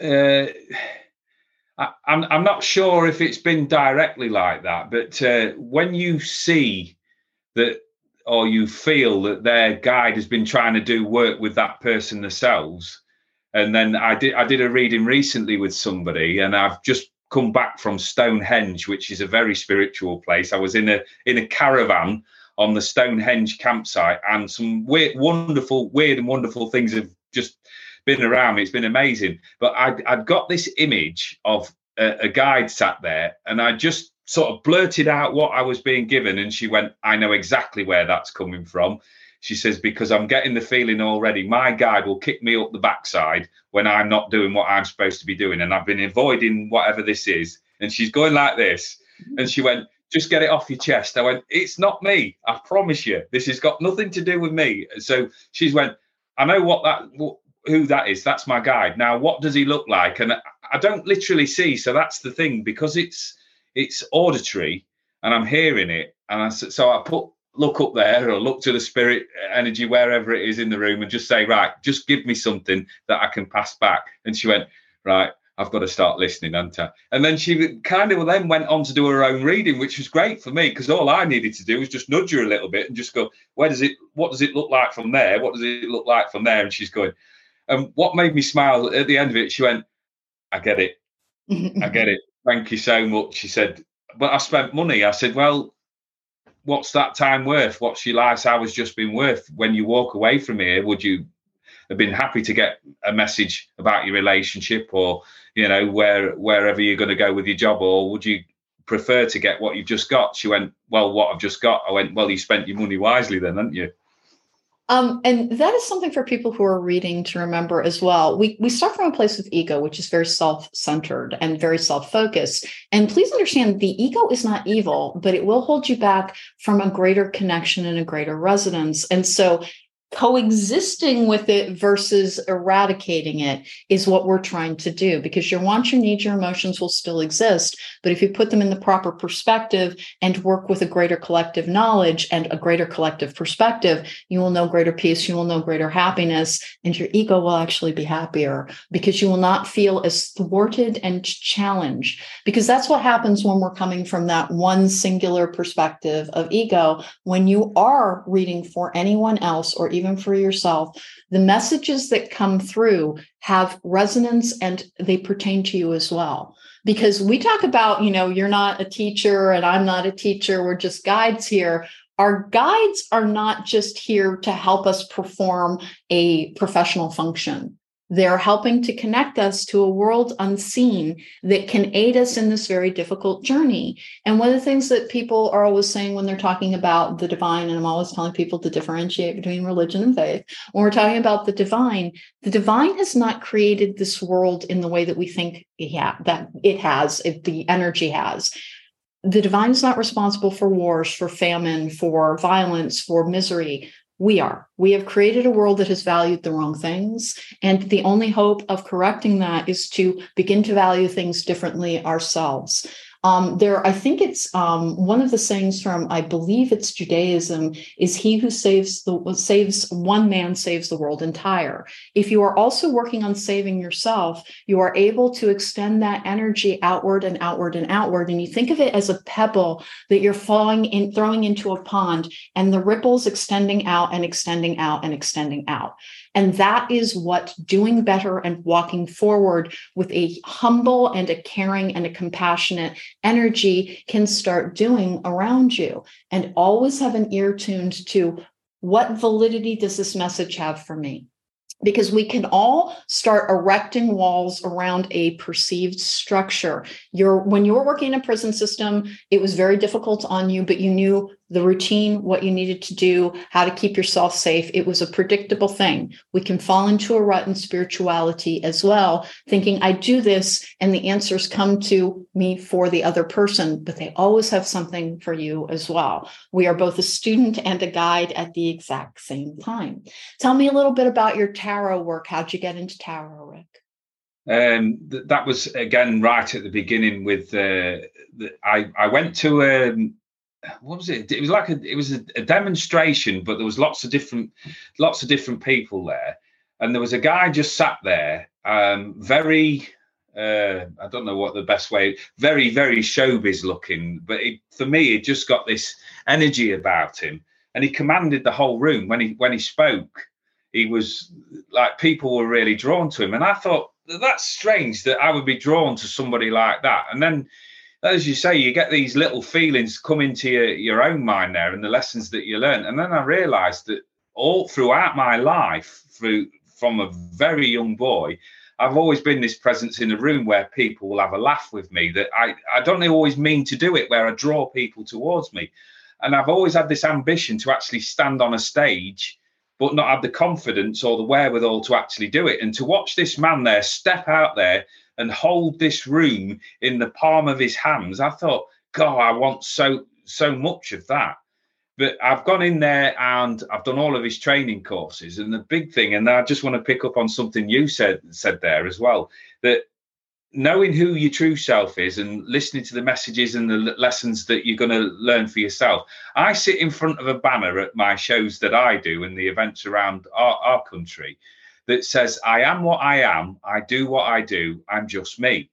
Uh, I, am I'm, I'm not sure if it's been directly like that, but uh, when you see that or you feel that their guide has been trying to do work with that person themselves, and then I did I did a reading recently with somebody, and I've just come back from Stonehenge, which is a very spiritual place. I was in a in a caravan on the Stonehenge campsite, and some weird, wonderful, weird and wonderful things have just been around me. It's been amazing. But I'd, I'd got this image of a, a guide sat there, and I just sort of blurted out what I was being given, and she went, "I know exactly where that's coming from." She says, because I'm getting the feeling already my guide will kick me up the backside when I'm not doing what I'm supposed to be doing. And I've been avoiding whatever this is. And she's going like this. And she went, just get it off your chest. I went, it's not me. I promise you, this has got nothing to do with me. So she's went, I know what that, who that is. That's my guide. Now, what does he look like? And I don't literally see. So that's the thing because it's, it's auditory and I'm hearing it. And I, so I put look up there or look to the spirit uh, energy wherever it is in the room and just say, right, just give me something that I can pass back. And she went, right, I've got to start listening, haven't I? And then she kind of then went on to do her own reading, which was great for me because all I needed to do was just nudge her a little bit and just go, where does it, what does it look like from there? What does it look like from there? And she's going, and what made me smile at the end of it, she went, I get it. I get it. Thank you so much. She said, but I spent money. I said, well, what's that time worth? What's your life's hours just been worth? When you walk away from here, would you have been happy to get a message about your relationship or, you know, where wherever you're going to go with your job, or would you prefer to get what you've just got? She went, Well, what I've just got. I went, Well, you spent your money wisely then, haven't you? Um, and that is something for people who are reading to remember as well. We we start from a place of ego, which is very self-centered and very self-focused. And please understand the ego is not evil, but it will hold you back from a greater connection and a greater resonance. And so coexisting with it versus eradicating it is what we're trying to do because your wants, your needs, your emotions will still exist. But if you put them in the proper perspective and work with a greater collective knowledge and a greater collective perspective, you will know greater peace, you will know greater happiness, and your ego will actually be happier because you will not feel as thwarted and challenged. Because that's what happens when we're coming from that one singular perspective of ego. When you are reading for anyone else or even for yourself, the messages that come through have resonance and they pertain to you as well. Because we talk about, you know, you're not a teacher and I'm not a teacher, we're just guides here. Our guides are not just here to help us perform a professional function. They're helping to connect us to a world unseen that can aid us in this very difficult journey. And one of the things that people are always saying when they're talking about the divine, and I'm always telling people to differentiate between religion and faith, when we're talking about the divine, the divine has not created this world in the way that we think yeah, that it has, if the energy has the divine is not responsible for wars, for famine, for violence, for misery we are. We have created a world that has valued the wrong things. And the only hope of correcting that is to begin to value things differently ourselves. Um, there, I think it's um, one of the sayings from, I believe it's Judaism, is he who saves the saves one man saves the world entire. If you are also working on saving yourself, you are able to extend that energy outward and outward and outward. And you think of it as a pebble that you're falling in, throwing into a pond, and the ripples extending out and extending out and extending out. And that is what doing better and walking forward with a humble and a caring and a compassionate energy can start doing around you. And always have an ear tuned to what validity does this message have for me? because we can all start erecting walls around a perceived structure. You're when you were working in a prison system, it was very difficult on you, but you knew the routine, what you needed to do, how to keep yourself safe. It was a predictable thing. We can fall into a rut in spirituality as well, thinking I do this and the answers come to me for the other person, but they always have something for you as well. We are both a student and a guide at the exact same time. Tell me a little bit about your tarot work. How'd you get into tarot, Rick? Um, th- that was again right at the beginning. With uh, the, I I went to um, what was it? It was like a it was a, a, demonstration, but there was lots of different lots of different people there, and there was a guy just sat there, um, very uh, I don't know what the best way, very very showbiz looking, but it, for me it just got this energy about him, and he commanded the whole room when he when he spoke. He was like people were really drawn to him, and I thought that's strange that I would be drawn to somebody like that, and then as you say, you get these little feelings come into your, your own mind there and the lessons that you learn. And then I realized that all throughout my life, through from a very young boy, I've always been this presence in a room where people will have a laugh with me that I, I don't always mean to do it, where I draw people towards me. And I've always had this ambition to actually stand on a stage, but not have the confidence or the wherewithal to actually do it. And to watch this man there step out there and hold this room in the palm of his hands. I thought, God, I want so so much of that. But I've gone in there and I've done all of his training courses. And the big thing, and I just want to pick up on something you said said there as well, that knowing who your true self is and listening to the messages and the lessons that you're going to learn for yourself. I sit in front of a banner at my shows that I do and the events around our, our country that says, I am what I am, I do what I do, I'm just me.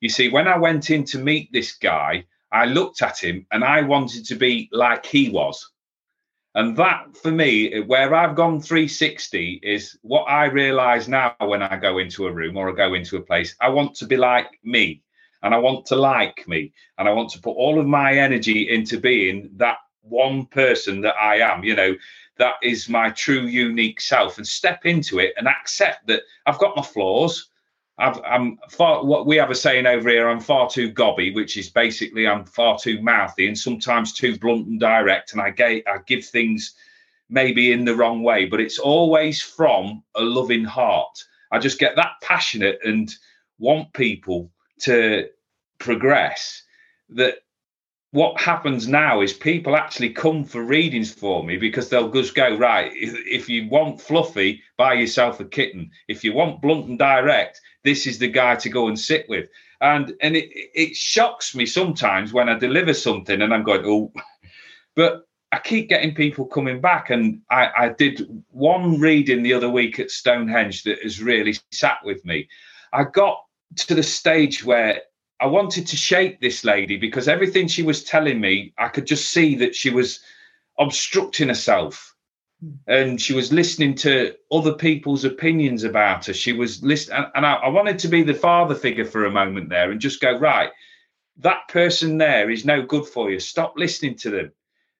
You see, when I went in to meet this guy, I looked at him and I wanted to be like he was. And that for me, where I've gone 360 is what I realize now when I go into a room or I go into a place. I want to be like me and I want to like me and I want to put all of my energy into being that one person that I am. You know, that is my true unique self and step into it and accept that I've got my flaws. I've, I'm far what we have a saying over here. I'm far too gobby, which is basically I'm far too mouthy and sometimes too blunt and direct, and I get I give things maybe in the wrong way, but it's always from a loving heart. I just get that passionate and want people to progress that what happens now is people actually come for readings for me because they'll just go right if, you want fluffy buy yourself a kitten. If you want blunt and direct this is the guy to go and sit with. And and it, it shocks me sometimes when i deliver something and i'm going oh. But i keep getting people coming back and i i did one reading the other week at stonehenge that has really sat with me. I got to the stage where I wanted to shape this lady because everything she was telling me, I could just see that she was obstructing herself hmm. and she was listening to other people's opinions about her. She was listening, and I, I, wanted to be the father figure for a moment there and just go, right, that person there is no good for you. Stop listening to them.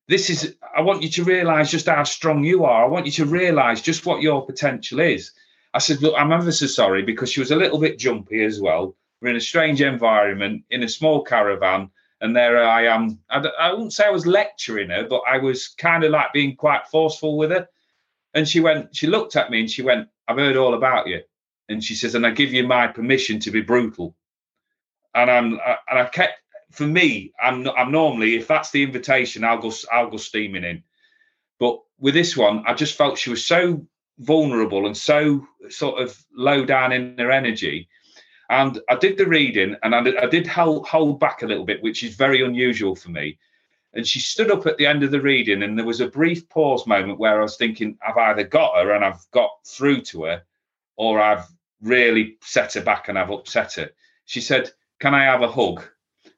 This is, I want you to realize just how strong you are. I want you to realize just what your potential is. I said, look, I'm ever so sorry because she was a little bit jumpy as well. We're in a strange environment in a small caravan, and there I am. I, I wouldn't say I was lecturing her, but I was kind of like being quite forceful with her. And she went, she looked at me and she went, I've heard all about you. And she says, and I give you my permission to be brutal. And I'm, and I kept, for me, I'm, I'm normally, if that's the invitation, I'll go, I'll go steaming in. But with this one, I just felt she was so vulnerable and so sort of low down in her energy and I did the reading and I, I did hold, hold back a little bit, which is very unusual for me. And she stood up at the end of the reading, and there was a brief pause moment where I was thinking, I've either got her and I've got through to her, or I've really set her back and I've upset her. She said, Can I have a hug?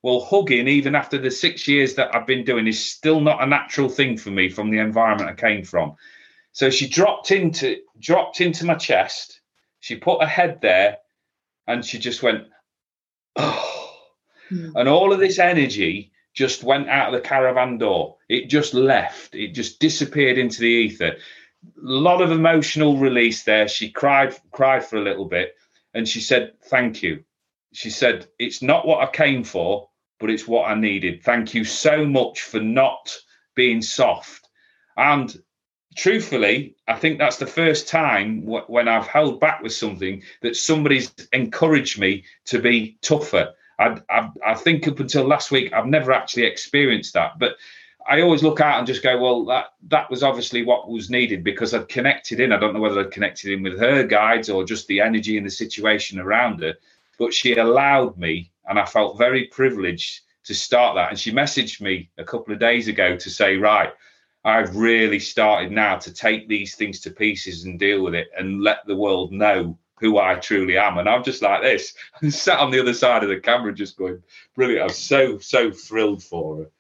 Well, hugging, even after the six years that I've been doing, is still not a natural thing for me from the environment I came from. So she dropped into dropped into my chest. She put her head there and she just went, oh, mm. and all of this energy just went out of the caravan door. It just left. It just disappeared into the ether. A lot of emotional release there. She cried, cried for a little bit, and she said, "Thank you." She said, "It's not what I came for, but it's what I needed. Thank you so much for not being soft." And truthfully, I think that's the first time w- when I've held back with something that somebody's encouraged me to be tougher. I, I, I, think up until last week, I've never actually experienced that. But I always look out and just go, well, that that was obviously what was needed because I'd connected in. I don't know whether I'd connected in with her guides or just the energy and the situation around her, but she allowed me, and I felt very privileged to start that. And she messaged me a couple of days ago to say, right, I've really started now to take these things to pieces and deal with it and let the world know who I truly am. And I'm just like this, and sat on the other side of the camera, just going, brilliant. I'm so, so thrilled for her.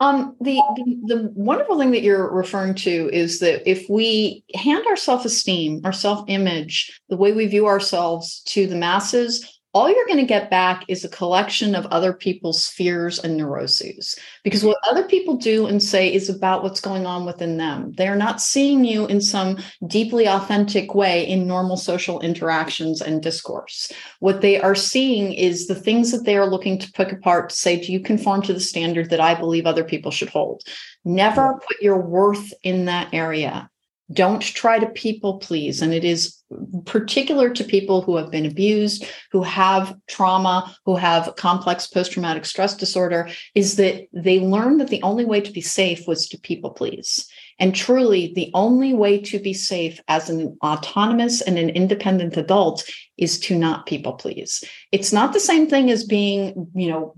Um, the, the, the wonderful thing that you're referring to is that if we hand our self esteem, our self image, the way we view ourselves to the masses, all you're going to get back is a collection of other people's fears and neuroses. Because what other people do and say is about what's going on within them. They are not seeing you in some deeply authentic way in normal social interactions and discourse. What they are seeing is the things that they are looking to pick apart to say, do you conform to the standard that I believe other people should hold? Never put your worth in that area. Don't try to people please. And it is particular to people who have been abused, who have trauma, who have complex post traumatic stress disorder, is that they learn that the only way to be safe was to people please. And truly, the only way to be safe as an autonomous and an independent adult is to not people please. It's not the same thing as being, you know,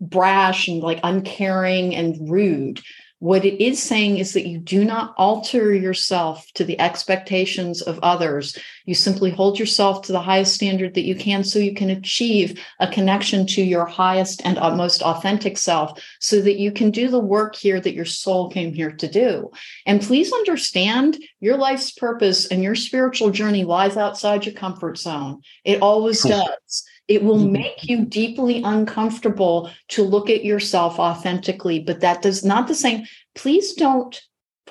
brash and like uncaring and rude. What it is saying is that you do not alter yourself to the expectations of others. You simply hold yourself to the highest standard that you can so you can achieve a connection to your highest and most authentic self so that you can do the work here that your soul came here to do. And please understand your life's purpose and your spiritual journey lies outside your comfort zone. It always does. It will mm-hmm. make you deeply uncomfortable to look at yourself authentically, but that does not the same. Please don't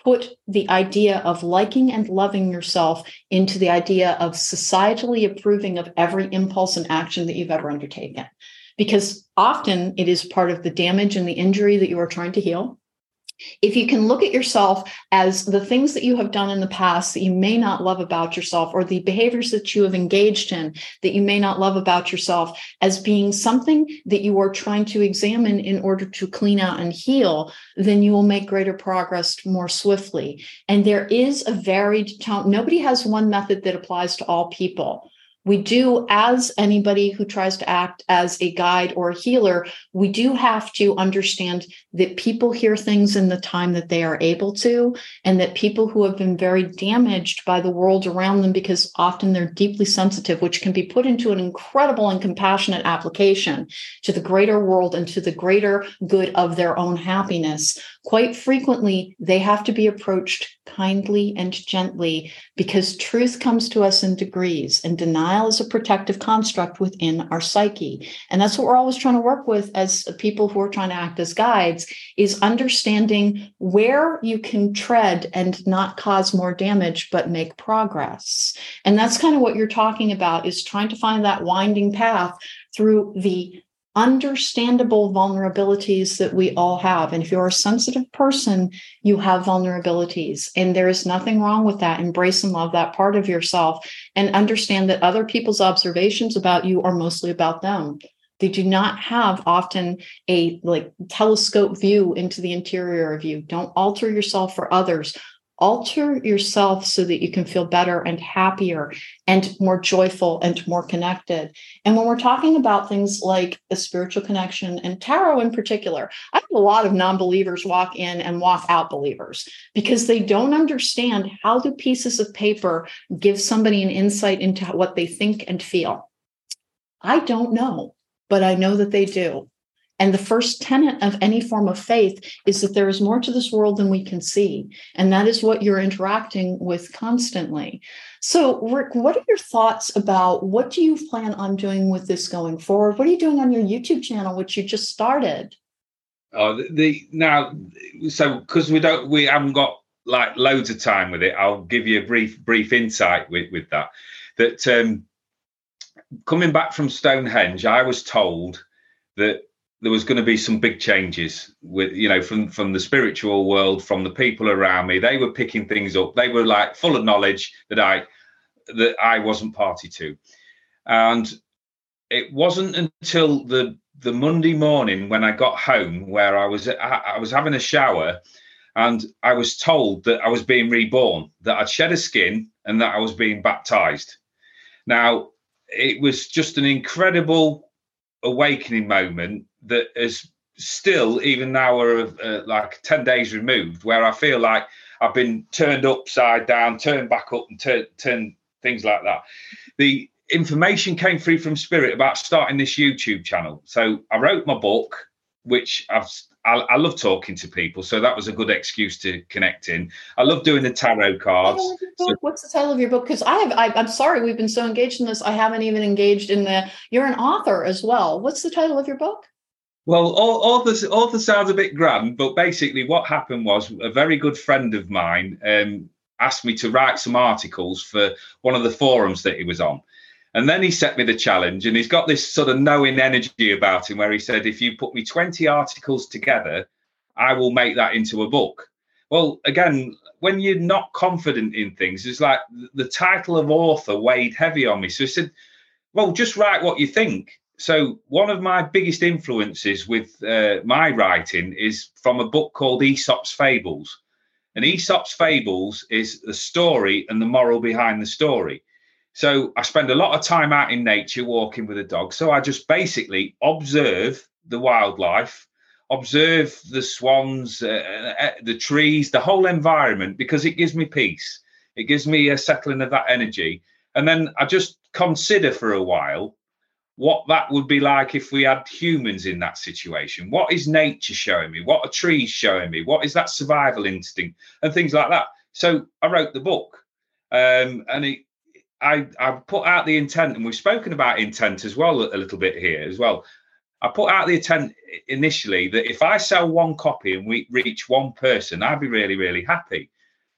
put the idea of liking and loving yourself into the idea of societally approving of every impulse and action that you've ever undertaken. Because often it is part of the damage and the injury that you are trying to heal if you can look at yourself as the things that you have done in the past that you may not love about yourself, or the behaviors that you have engaged in that you may not love about yourself, as being something that you are trying to examine in order to clean out and heal, then you will make greater progress more swiftly. And there is a varied tone. Nobody has one method that applies to all people we do as anybody who tries to act as a guide or a healer we do have to understand that people hear things in the time that they are able to and that people who have been very damaged by the world around them because often they're deeply sensitive which can be put into an incredible and compassionate application to the greater world and to the greater good of their own happiness quite frequently they have to be approached kindly and gently because truth comes to us in degrees and denial is a protective construct within our psyche. And that's what we're always trying to work with as people who are trying to act as guides is understanding where you can tread and not cause more damage but make progress. And that's kind of what you're talking about is trying to find that winding path through the understandable vulnerabilities that we all have. And if you're a sensitive person, you have vulnerabilities. And there is nothing wrong with that. Embrace and love that part of yourself and understand that other people's observations about you are mostly about them. They do not have often a like telescope view into the interior of you. Don't alter yourself for others alter yourself so that you can feel better and happier and more joyful and more connected. And when we're talking about things like a spiritual connection and tarot in particular, I have a lot of non believers walk in and walk out believers because they don't understand how do pieces of paper give somebody an insight into what they think and feel. I don't know, but I know that they do. And the first tenet of any form of faith is that there is more to this world than we can see. And that is what you're interacting with constantly. So, Rick, what are your thoughts about what do you plan on doing with this going forward? What are you doing on your YouTube channel, which you just started? Oh, the, the now, so because we don't, we haven't got like loads of time with it. I'll give you a brief, brief insight with with that. That um, coming back from Stonehenge, I was told that there was going to be some big changes with you know from from the spiritual world from the people around me. They were picking things up. They were like full of knowledge that i that i wasn't party to. And it wasn't until the the Monday morning when I got home, where I was I was having a shower, and I was told that I was being reborn, that I'd shed a skin, and that I was being baptized. Now, it was just an incredible awakening moment that is still, even now we're uh, like 10 days removed, where I feel like I've been turned upside down, turned back up, and turned, turned things like that. The information came through from Spirit about starting this YouTube channel. So I wrote my book, which I've I, I, love talking to people, so that was a good excuse to connect in. I love doing the tarot cards. So, What's the title of your book? Because I have, I, I'm sorry, we've been so engaged in this. I haven't even engaged in the. You're an author as well. What's the title of your book? Well, all, author, author sounds a bit grand, but basically, what happened was a very good friend of mine um, asked me to write some articles for one of the forums that he was on. And then he set me the challenge, and he's got this sort of knowing energy about him where he said, If you put me 20 articles together, I will make that into a book. Well, again, when you're not confident in things, it's like the title of author weighed heavy on me. So he said, Well, just write what you think. So, one of my biggest influences with uh, my writing is from a book called Aesop's Fables. And Aesop's Fables is the story and the moral behind the story. So I spend a lot of time out in nature walking with a dog. So I just basically observe the wildlife, observe the swans, uh, uh, uh, the trees, the whole environment because it gives me peace. It gives me a settling of that energy. And then I just consider for a while what that would be like if we had humans in that situation. What is nature showing me? What are trees showing me? What is that survival instinct and things like that? So I wrote the book. Um, and it, I I put out the intent, and we've spoken about intent as well a little bit here as well. I put out the intent initially that if I sell one copy and we reach one person, I'd be really really happy.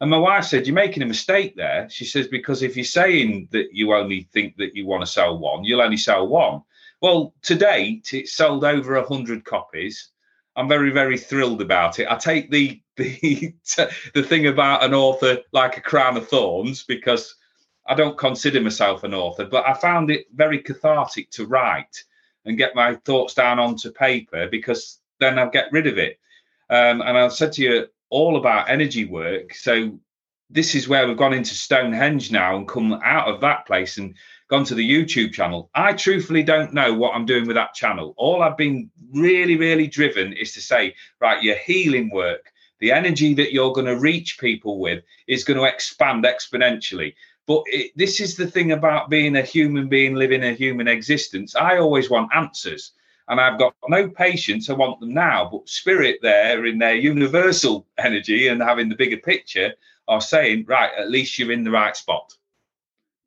And my wife said, "You're making a mistake there." She says because if you're saying that you only think that you want to sell one, you'll only sell one. Well, to date, it's sold over a hundred copies. I'm very, very thrilled about it. I take the the the thing about an author like a crown of thorns because I don't consider myself an author, but I found it very cathartic to write and get my thoughts down onto paper because then I'll get rid of it. Um, and I said to you all about energy work. So this is where we've gone into Stonehenge now and come out of that place and gone to the YouTube channel. I truthfully don't know what I'm doing with that channel. All I've been really, really driven is to say, right, your healing work, the energy that you're going to reach people with is going to expand exponentially. But it, this is the thing about being a human being living a human existence. I always want answers, and I've got no patience. I want them now. But spirit, there in their universal energy and having the bigger picture, are saying, right, at least you're in the right spot.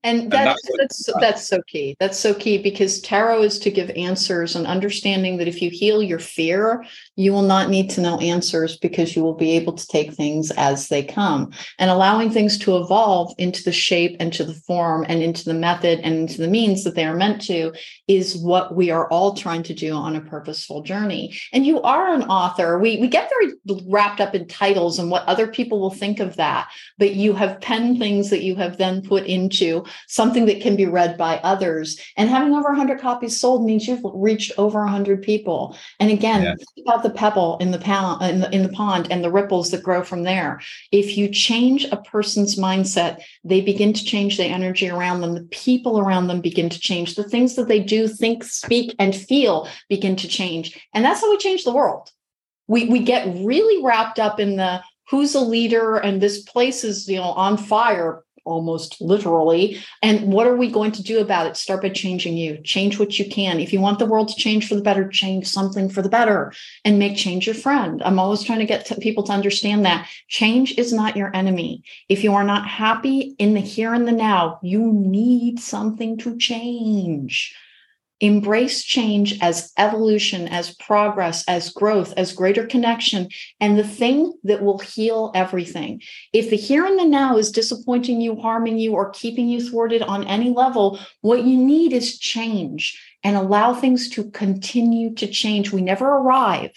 And that's and that's that's, that's so key. That's so key because tarot is to give answers and understanding that if you heal your fear, you will not need to know answers because you will be able to take things as they come and allowing things to evolve into the shape and to the form and into the method and into the means that they are meant to is what we are all trying to do on a purposeful journey. And you are an author. We we get very wrapped up in titles and what other people will think of that, but you have penned things that you have then put into something that can be read by others. And having over 100 copies sold means you've reached over 100 people. And again, yeah. about the pebble in the, pond, uh, in the in the pond and the ripples that grow from there. If you change a person's mindset, they begin to change the energy around them. The people around them begin to change. The things that they do, think, speak, and feel begin to change. And that's how we change the world. We, we get really wrapped up in the who's a leader and this place is you know on fire almost literally. And what are we going to do about it? Start by changing you. Change what you can. If you want the world to change for the better, change something for the better and make change your friend. I'm always trying to get to people to understand that change is not your enemy. If you are not happy in the here and the now, you need something to change. Embrace change as evolution, as progress, as growth, as greater connection, and the thing that will heal everything. If the here and the now is disappointing you, harming you, or keeping you thwarted on any level, what you need is change and allow things to continue to change. We never arrive,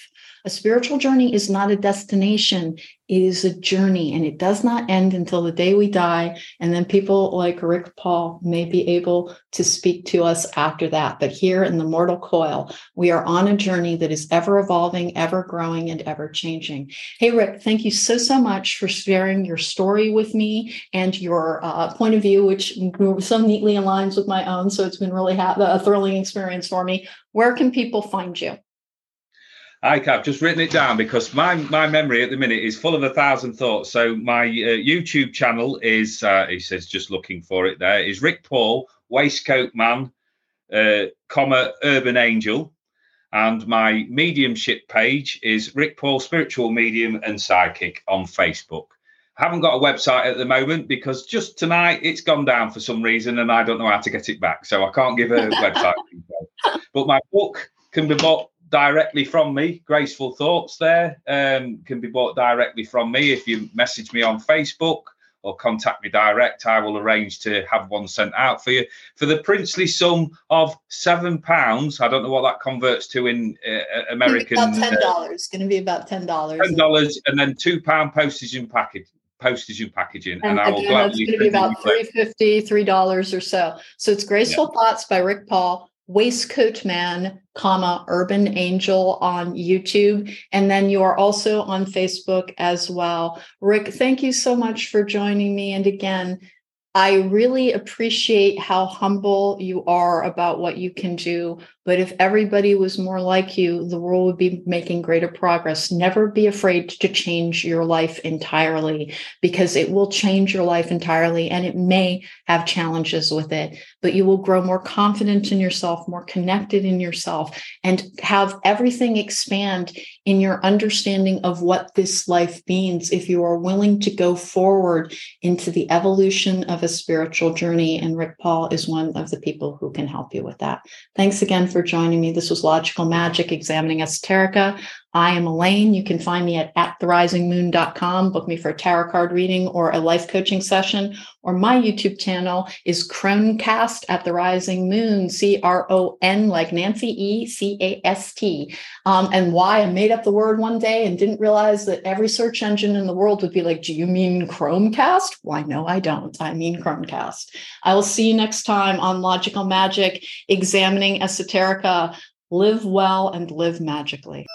A spiritual journey is not a destination, it is a journey and it does not end until the day we die. And then people like Rick Paul may be able to speak to us after that. But here in the mortal coil, we are on a journey that is ever evolving, ever growing, and ever changing. Hey, Rick, thank you so, so much for sharing your story with me and your uh, point of view, which so neatly aligns with my own. So it's been really ha- a thrilling experience for me. Where can people find you? Ike, I've just written it down because my my memory at the minute is full of a thousand thoughts. So my uh, YouTube channel is, uh, he says, just looking for it. There is Rick Paul, Waistcoat Man, uh, comma Urban Angel, and my mediumship page is Rick Paul, Spiritual Medium and Psychic on Facebook. I haven't got a website at the moment because just tonight it's gone down for some reason and I don't know how to get it back, so I can't give a website. But my book can be bought directly from me. Graceful Thoughts there um, can be bought directly from me. If you message me on Facebook or contact me direct, I will arrange to have one sent out for you for the princely sum of seven pounds. I don't know what that converts to in uh, American. About ten uh, dollars. Uh, going to be about ten dollars. Ten dollars, and then two pound postage and package postage and packaging. And, and I will again, gladly. It's going to be about three fifty, three dollars or so. So it's Graceful yeah. Thoughts by Rick Paul waistcoat man comma urban angel on youtube and then you are also on facebook as well rick thank you so much for joining me and again I really appreciate how humble you are about what you can do. But if everybody was more like you, the world would be making greater progress. Never be afraid to change your life entirely because it will change your life entirely and it may have challenges with it, but you will grow more confident in yourself, more connected in yourself, and have everything expand in your understanding of what this life means if you are willing to go forward into the evolution of a spiritual journey. And Rick Paul is one of the people who can help you with that. Thanks again for joining me. This was Logical Magic Examining Esoterica. I am Alane. You can find me at, at therisingmoon.com. Book me for a tarot card reading or a life coaching session. Or my YouTube channel is Cronecast at the Rising Moon, C R O N, like Nancy E C A S T. Um, and why I made up the word one day and didn't realize that every search engine in the world would be like, Do you mean Chromecast? Why, no, I don't. I mean Cronecast. I will see you next time on Logical Magic, examining esoterica. Live well and live magically.